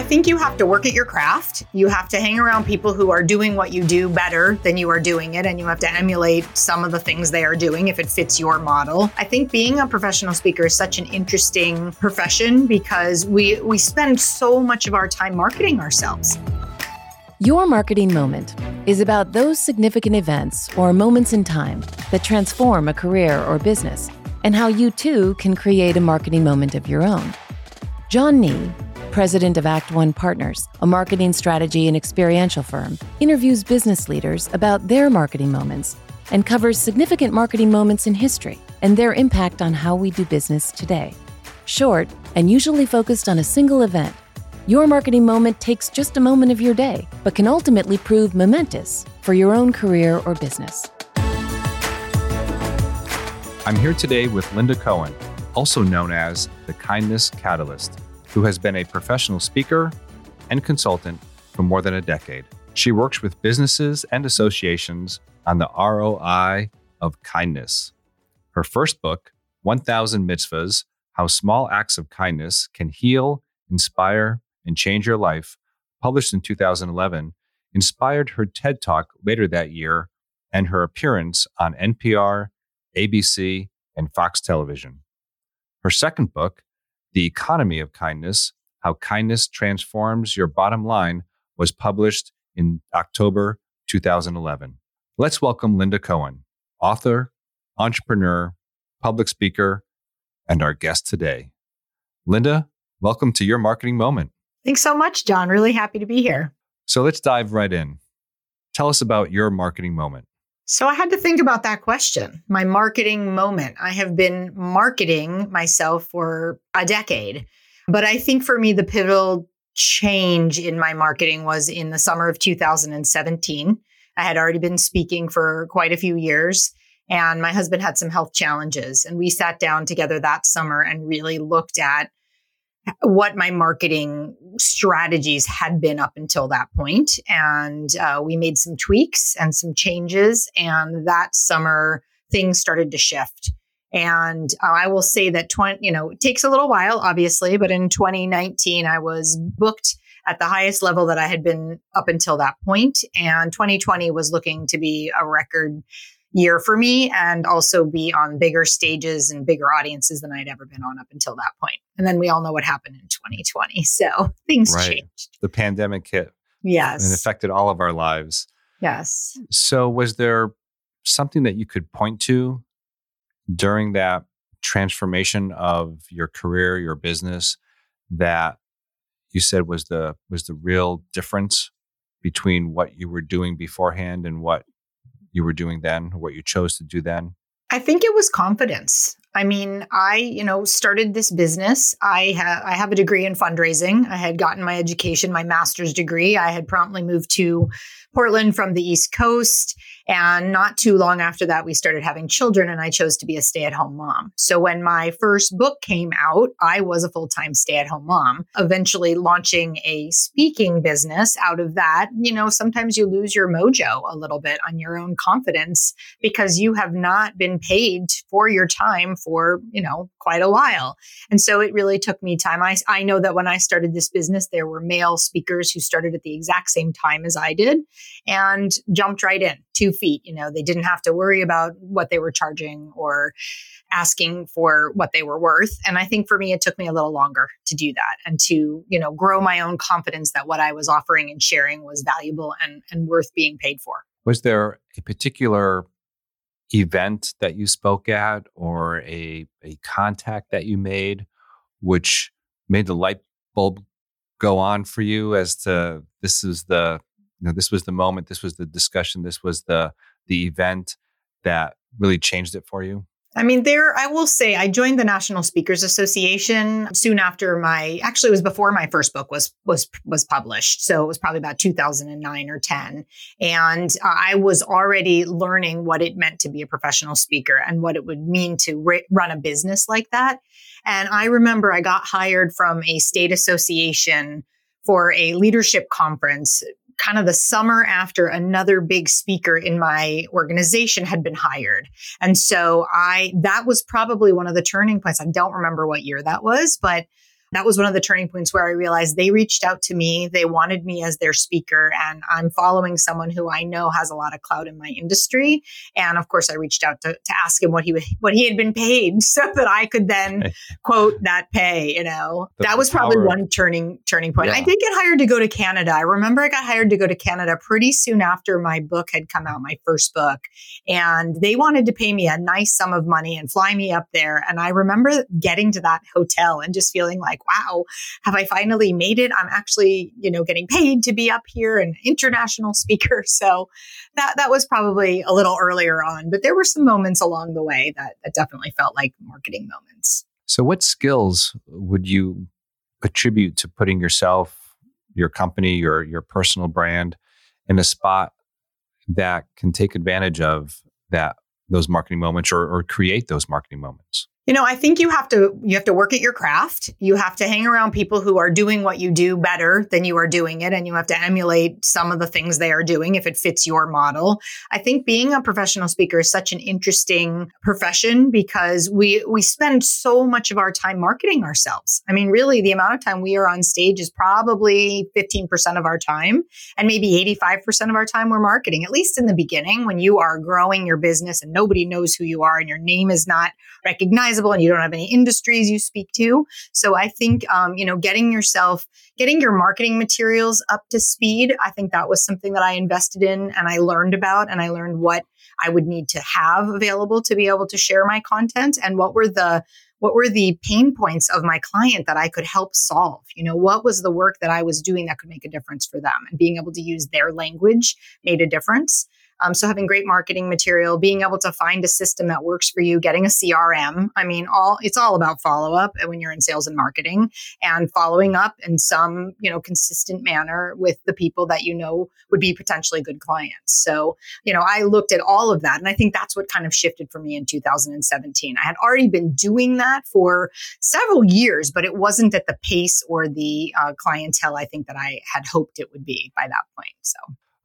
I think you have to work at your craft. You have to hang around people who are doing what you do better than you are doing it, and you have to emulate some of the things they are doing if it fits your model. I think being a professional speaker is such an interesting profession because we we spend so much of our time marketing ourselves. Your marketing moment is about those significant events or moments in time that transform a career or business, and how you too can create a marketing moment of your own. John Nee president of Act One Partners, a marketing strategy and experiential firm, interviews business leaders about their marketing moments and covers significant marketing moments in history and their impact on how we do business today. Short and usually focused on a single event, your marketing moment takes just a moment of your day, but can ultimately prove momentous for your own career or business. I'm here today with Linda Cohen, also known as the Kindness Catalyst who has been a professional speaker and consultant for more than a decade. She works with businesses and associations on the ROI of kindness. Her first book, 1000 Mitzvahs How Small Acts of Kindness Can Heal, Inspire, and Change Your Life, published in 2011, inspired her TED Talk later that year and her appearance on NPR, ABC, and Fox Television. Her second book, the Economy of Kindness How Kindness Transforms Your Bottom Line was published in October 2011. Let's welcome Linda Cohen, author, entrepreneur, public speaker, and our guest today. Linda, welcome to your marketing moment. Thanks so much, John. Really happy to be here. So let's dive right in. Tell us about your marketing moment. So I had to think about that question, my marketing moment. I have been marketing myself for a decade. But I think for me, the pivotal change in my marketing was in the summer of 2017. I had already been speaking for quite a few years, and my husband had some health challenges. And we sat down together that summer and really looked at what my marketing strategies had been up until that point. And uh, we made some tweaks and some changes. And that summer, things started to shift. And uh, I will say that 20, you know, it takes a little while, obviously, but in 2019, I was booked at the highest level that I had been up until that point. And 2020 was looking to be a record year for me and also be on bigger stages and bigger audiences than I'd ever been on up until that point. And then we all know what happened in 2020. So things right. changed. The pandemic hit. Yes. And affected all of our lives. Yes. So was there something that you could point to during that transformation of your career, your business that you said was the was the real difference between what you were doing beforehand and what you were doing then, what you chose to do then? I think it was confidence. I mean, I, you know, started this business. I have I have a degree in fundraising. I had gotten my education, my master's degree. I had promptly moved to Portland from the East Coast. And not too long after that, we started having children, and I chose to be a stay at home mom. So when my first book came out, I was a full time stay at home mom, eventually launching a speaking business out of that. You know, sometimes you lose your mojo a little bit on your own confidence because you have not been paid for your time for, you know, quite a while. And so it really took me time. I, I know that when I started this business, there were male speakers who started at the exact same time as I did and jumped right in two feet. You know, they didn't have to worry about what they were charging or asking for what they were worth. And I think for me, it took me a little longer to do that and to, you know, grow my own confidence that what I was offering and sharing was valuable and, and worth being paid for. Was there a particular event that you spoke at or a, a contact that you made which made the light bulb go on for you as to this is the you know this was the moment this was the discussion this was the the event that really changed it for you I mean, there, I will say, I joined the National Speakers Association soon after my, actually, it was before my first book was was was published. So it was probably about 2009 or 10, and uh, I was already learning what it meant to be a professional speaker and what it would mean to run a business like that. And I remember I got hired from a state association for a leadership conference kind of the summer after another big speaker in my organization had been hired. And so I, that was probably one of the turning points. I don't remember what year that was, but that was one of the turning points where I realized they reached out to me. They wanted me as their speaker, and I'm following someone who I know has a lot of clout in my industry. And of course, I reached out to, to ask him what he what he had been paid, so that I could then quote that pay. You know, the that was probably one turning turning point. Yeah. I did get hired to go to Canada. I remember I got hired to go to Canada pretty soon after my book had come out, my first book, and they wanted to pay me a nice sum of money and fly me up there. And I remember getting to that hotel and just feeling like, wow, have I finally made it? I'm actually, you know, getting paid to be up here, an international speaker. So that that was probably a little earlier on, but there were some moments along the way that, that definitely felt like marketing moments. So, what skills would you attribute to putting yourself, your company, your your personal brand in a spot that can take advantage of that those marketing moments or, or create those marketing moments? You know, I think you have to you have to work at your craft. You have to hang around people who are doing what you do better than you are doing it and you have to emulate some of the things they are doing if it fits your model. I think being a professional speaker is such an interesting profession because we we spend so much of our time marketing ourselves. I mean, really the amount of time we are on stage is probably 15% of our time and maybe 85% of our time we're marketing. At least in the beginning when you are growing your business and nobody knows who you are and your name is not recognizable and you don't have any industries you speak to. So I think, um, you know, getting yourself, getting your marketing materials up to speed, I think that was something that I invested in and I learned about and I learned what I would need to have available to be able to share my content and what were the what were the pain points of my client that I could help solve? You know, what was the work that I was doing that could make a difference for them? And being able to use their language made a difference. Um, so having great marketing material, being able to find a system that works for you, getting a CRM. I mean, all it's all about follow up when you're in sales and marketing and following up in some, you know, consistent manner with the people that you know would be potentially good clients. So, you know, I looked at all of that and I think that's what kind of shifted for me in 2017. I had already been doing that for several years, but it wasn't at the pace or the uh, clientele I think that I had hoped it would be by that point. So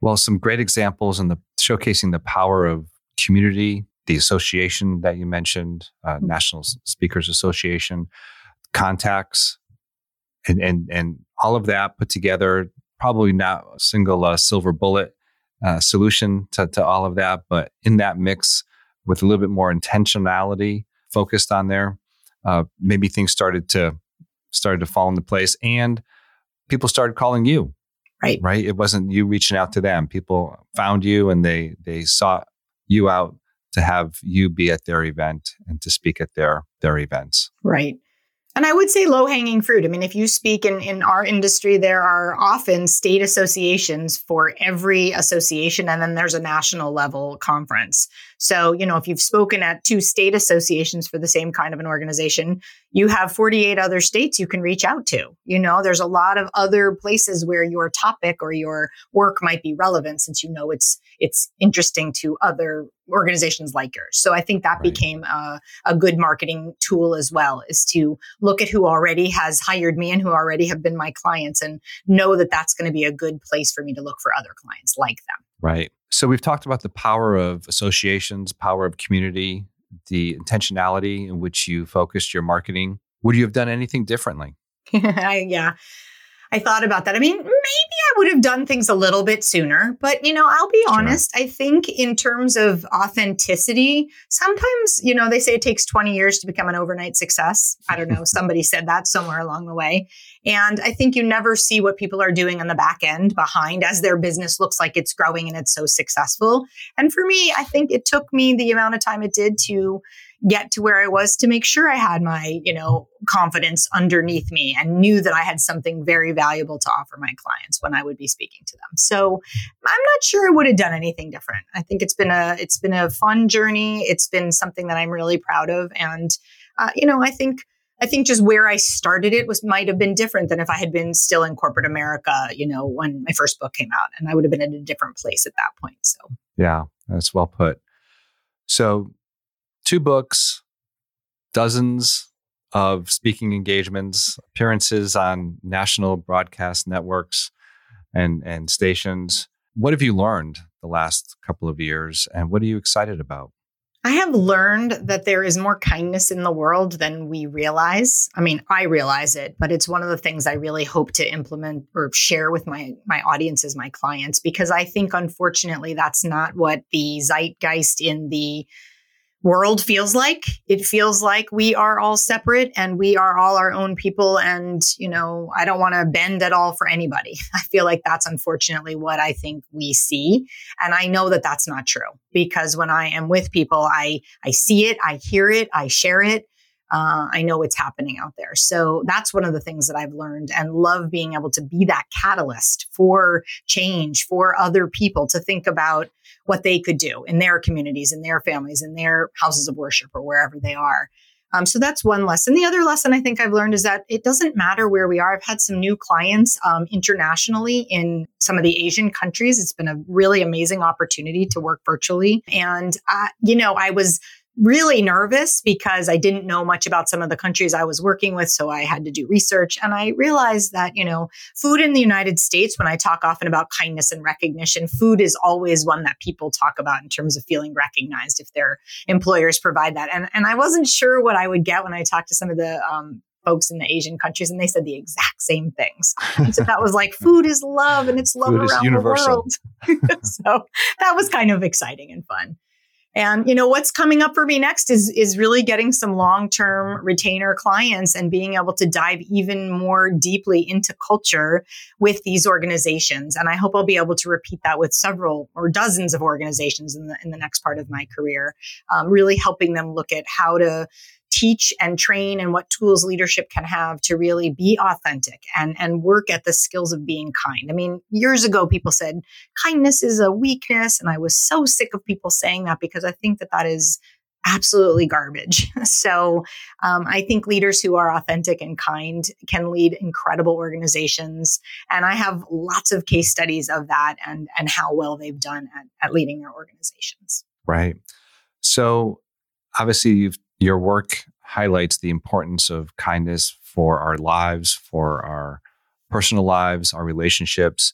well, some great examples in the showcasing the power of community, the association that you mentioned, uh, mm-hmm. National Speakers Association, contacts, and and and all of that put together. Probably not a single uh, silver bullet uh, solution to, to all of that, but in that mix with a little bit more intentionality focused on there, uh, maybe things started to started to fall into place, and people started calling you Right. Right. It wasn't you reaching out to them. People found you and they they sought you out to have you be at their event and to speak at their their events. Right. And I would say low hanging fruit. I mean, if you speak in, in our industry, there are often state associations for every association, and then there's a national level conference. So, you know, if you've spoken at two state associations for the same kind of an organization, you have 48 other states you can reach out to. You know, there's a lot of other places where your topic or your work might be relevant since you know it's it's interesting to other organizations like yours. So I think that right. became a, a good marketing tool as well is to look at who already has hired me and who already have been my clients and know that that's going to be a good place for me to look for other clients like them. Right. So we've talked about the power of associations, power of community, the intentionality in which you focused your marketing. Would you have done anything differently? yeah. I thought about that. I mean, maybe I would have done things a little bit sooner, but you know, I'll be sure. honest. I think in terms of authenticity, sometimes, you know, they say it takes 20 years to become an overnight success. I don't know. somebody said that somewhere along the way. And I think you never see what people are doing on the back end behind as their business looks like it's growing and it's so successful. And for me, I think it took me the amount of time it did to get to where I was to make sure I had my, you know, confidence underneath me and knew that I had something very valuable to offer my clients when I would be speaking to them. So I'm not sure I would have done anything different. I think it's been a it's been a fun journey. It's been something that I'm really proud of and uh, you know, I think I think just where I started it was might have been different than if I had been still in corporate America, you know, when my first book came out and I would have been in a different place at that point. So, yeah, that's well put. So, two books, dozens of speaking engagements, appearances on national broadcast networks and, and stations. What have you learned the last couple of years and what are you excited about? I have learned that there is more kindness in the world than we realize. I mean, I realize it, but it's one of the things I really hope to implement or share with my my audiences, my clients, because I think unfortunately that's not what the zeitgeist in the world feels like. It feels like we are all separate and we are all our own people. And, you know, I don't want to bend at all for anybody. I feel like that's unfortunately what I think we see. And I know that that's not true because when I am with people, I, I see it, I hear it, I share it. Uh, I know it's happening out there. So that's one of the things that I've learned and love being able to be that catalyst for change for other people to think about what they could do in their communities, in their families, in their houses of worship, or wherever they are. Um, so that's one lesson. The other lesson I think I've learned is that it doesn't matter where we are. I've had some new clients um, internationally in some of the Asian countries. It's been a really amazing opportunity to work virtually. And, uh, you know, I was really nervous because I didn't know much about some of the countries I was working with. So I had to do research. And I realized that, you know, food in the United States, when I talk often about kindness and recognition, food is always one that people talk about in terms of feeling recognized if their employers provide that. And, and I wasn't sure what I would get when I talked to some of the, um, folks in the Asian countries, and they said the exact same things. And so that was like, food is love, and it's love food around the world. so that was kind of exciting and fun. And you know what's coming up for me next is is really getting some long-term retainer clients and being able to dive even more deeply into culture with these organizations. And I hope I'll be able to repeat that with several or dozens of organizations in the in the next part of my career, um, really helping them look at how to teach and train and what tools leadership can have to really be authentic and, and work at the skills of being kind. I mean, years ago, people said kindness is a weakness. And I was so sick of people saying that because I think that that is absolutely garbage. So um, I think leaders who are authentic and kind can lead incredible organizations. And I have lots of case studies of that and, and how well they've done at, at leading their organizations. Right. So obviously you've your work highlights the importance of kindness for our lives, for our personal lives, our relationships.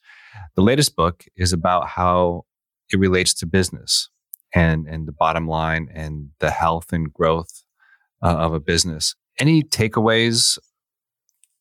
The latest book is about how it relates to business and, and the bottom line and the health and growth uh, of a business. Any takeaways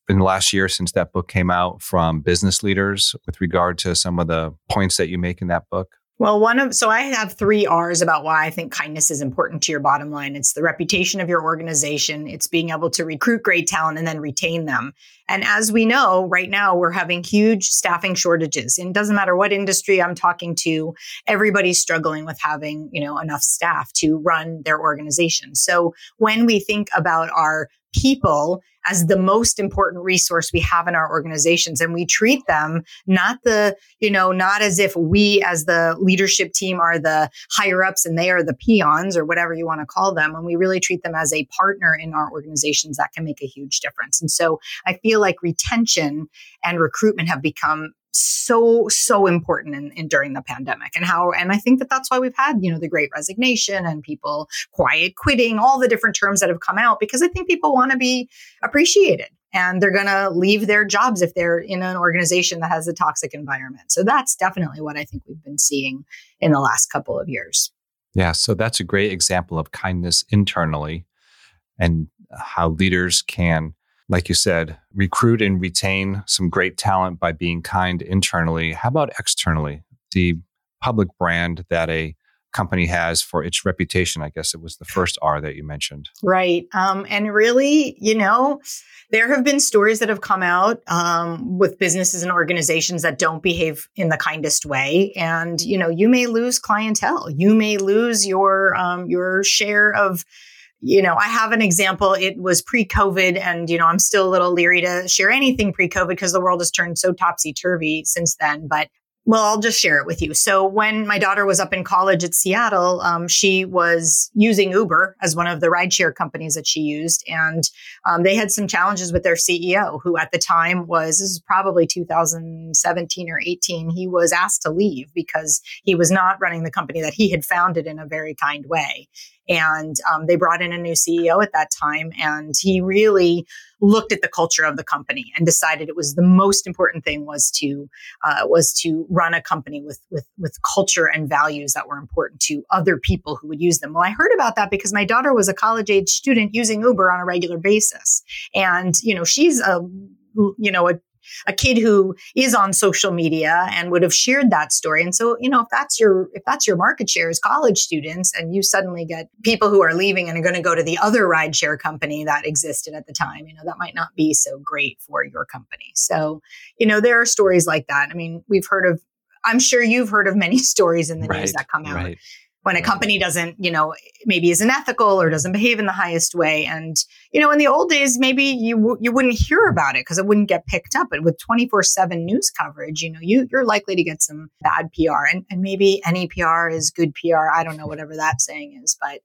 in the last year since that book came out from business leaders with regard to some of the points that you make in that book? Well, one of so I have three R's about why I think kindness is important to your bottom line. It's the reputation of your organization, it's being able to recruit great talent and then retain them. And as we know, right now we're having huge staffing shortages. And it doesn't matter what industry I'm talking to, everybody's struggling with having, you know, enough staff to run their organization. So when we think about our people as the most important resource we have in our organizations. And we treat them not the you know not as if we as the leadership team are the higher ups and they are the peons or whatever you want to call them. And we really treat them as a partner in our organizations that can make a huge difference. And so i feel like retention and recruitment have become so so important in, in, during the pandemic and how and i think that that's why we've had you know the great resignation and people quiet quitting all the different terms that have come out because i think people want to be appreciated and they're going to leave their jobs if they're in an organization that has a toxic environment. So that's definitely what i think we've been seeing in the last couple of years. Yeah so that's a great example of kindness internally and how leaders can like you said, recruit and retain some great talent by being kind internally. How about externally? The public brand that a company has for its reputation. I guess it was the first R that you mentioned. Right. Um, and really, you know, there have been stories that have come out um, with businesses and organizations that don't behave in the kindest way. And, you know, you may lose clientele. You may lose your um, your share of you know, I have an example. It was pre COVID, and, you know, I'm still a little leery to share anything pre COVID because the world has turned so topsy turvy since then. But well, I'll just share it with you. So when my daughter was up in college at Seattle, um, she was using Uber as one of the rideshare companies that she used, and um, they had some challenges with their CEO, who at the time was this is probably 2017 or 18. He was asked to leave because he was not running the company that he had founded in a very kind way. And um, they brought in a new CEO at that time, and he really looked at the culture of the company and decided it was the most important thing was to uh, was to run a company with with with culture and values that were important to other people who would use them. Well, I heard about that because my daughter was a college age student using Uber on a regular basis, and you know she's a you know a a kid who is on social media and would have shared that story. And so, you know, if that's your if that's your market share as college students, and you suddenly get people who are leaving and are going to go to the other rideshare company that existed at the time, you know, that might not be so great for your company. So, you know, there are stories like that. I mean, we've heard of I'm sure you've heard of many stories in the right, news that come out right when a company doesn't, you know, maybe isn't ethical or doesn't behave in the highest way. And, you know, in the old days, maybe you, w- you wouldn't hear about it because it wouldn't get picked up. But with 24 seven news coverage, you know, you, you're likely to get some bad PR and, and maybe any PR is good PR. I don't know, whatever that saying is, but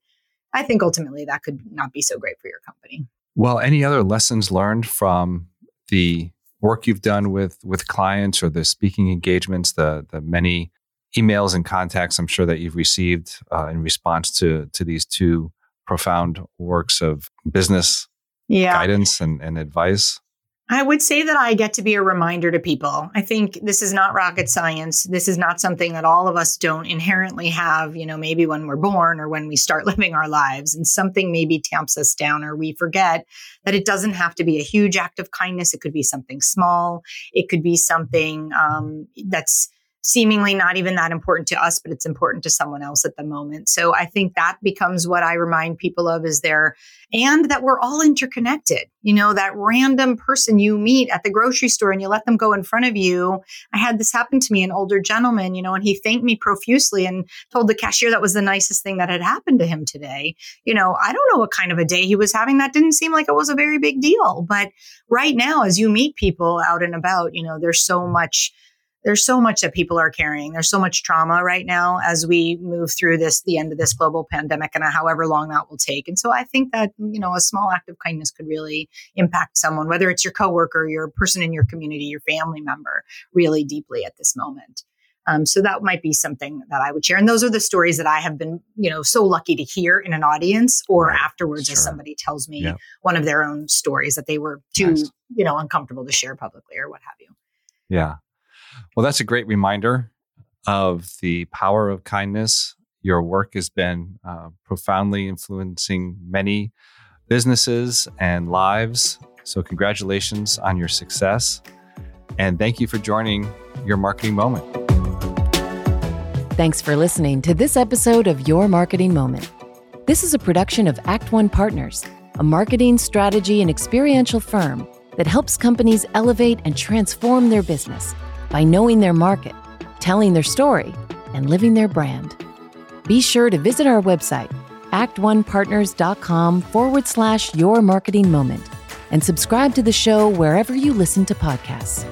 I think ultimately that could not be so great for your company. Well, any other lessons learned from the work you've done with with clients or the speaking engagements, the the many emails and contacts I'm sure that you've received uh, in response to to these two profound works of business yeah. guidance and, and advice? I would say that I get to be a reminder to people. I think this is not rocket science. This is not something that all of us don't inherently have, you know, maybe when we're born or when we start living our lives and something maybe tamps us down or we forget that it doesn't have to be a huge act of kindness. It could be something small. It could be something um, that's seemingly not even that important to us, but it's important to someone else at the moment. So I think that becomes what I remind people of is there and that we're all interconnected. You know, that random person you meet at the grocery store and you let them go in front of you. I had this happen to me, an older gentleman, you know, and he thanked me profusely and told the cashier that was the nicest thing that had happened to him today. You know, I don't know what kind of a day he was having. That didn't seem like it was a very big deal. But right now, as you meet people out and about, you know, there's so much there's so much that people are carrying. There's so much trauma right now as we move through this, the end of this global pandemic and however long that will take. And so I think that, you know, a small act of kindness could really impact someone, whether it's your coworker, your person in your community, your family member, really deeply at this moment. Um, so that might be something that I would share. And those are the stories that I have been, you know, so lucky to hear in an audience or right. afterwards sure. as somebody tells me yep. one of their own stories that they were too, nice. you know, uncomfortable to share publicly or what have you. Yeah. Well, that's a great reminder of the power of kindness. Your work has been uh, profoundly influencing many businesses and lives. So, congratulations on your success. And thank you for joining your marketing moment. Thanks for listening to this episode of Your Marketing Moment. This is a production of Act One Partners, a marketing, strategy, and experiential firm that helps companies elevate and transform their business by knowing their market, telling their story, and living their brand. Be sure to visit our website, actonepartners.com forward slash your marketing moment, and subscribe to the show wherever you listen to podcasts.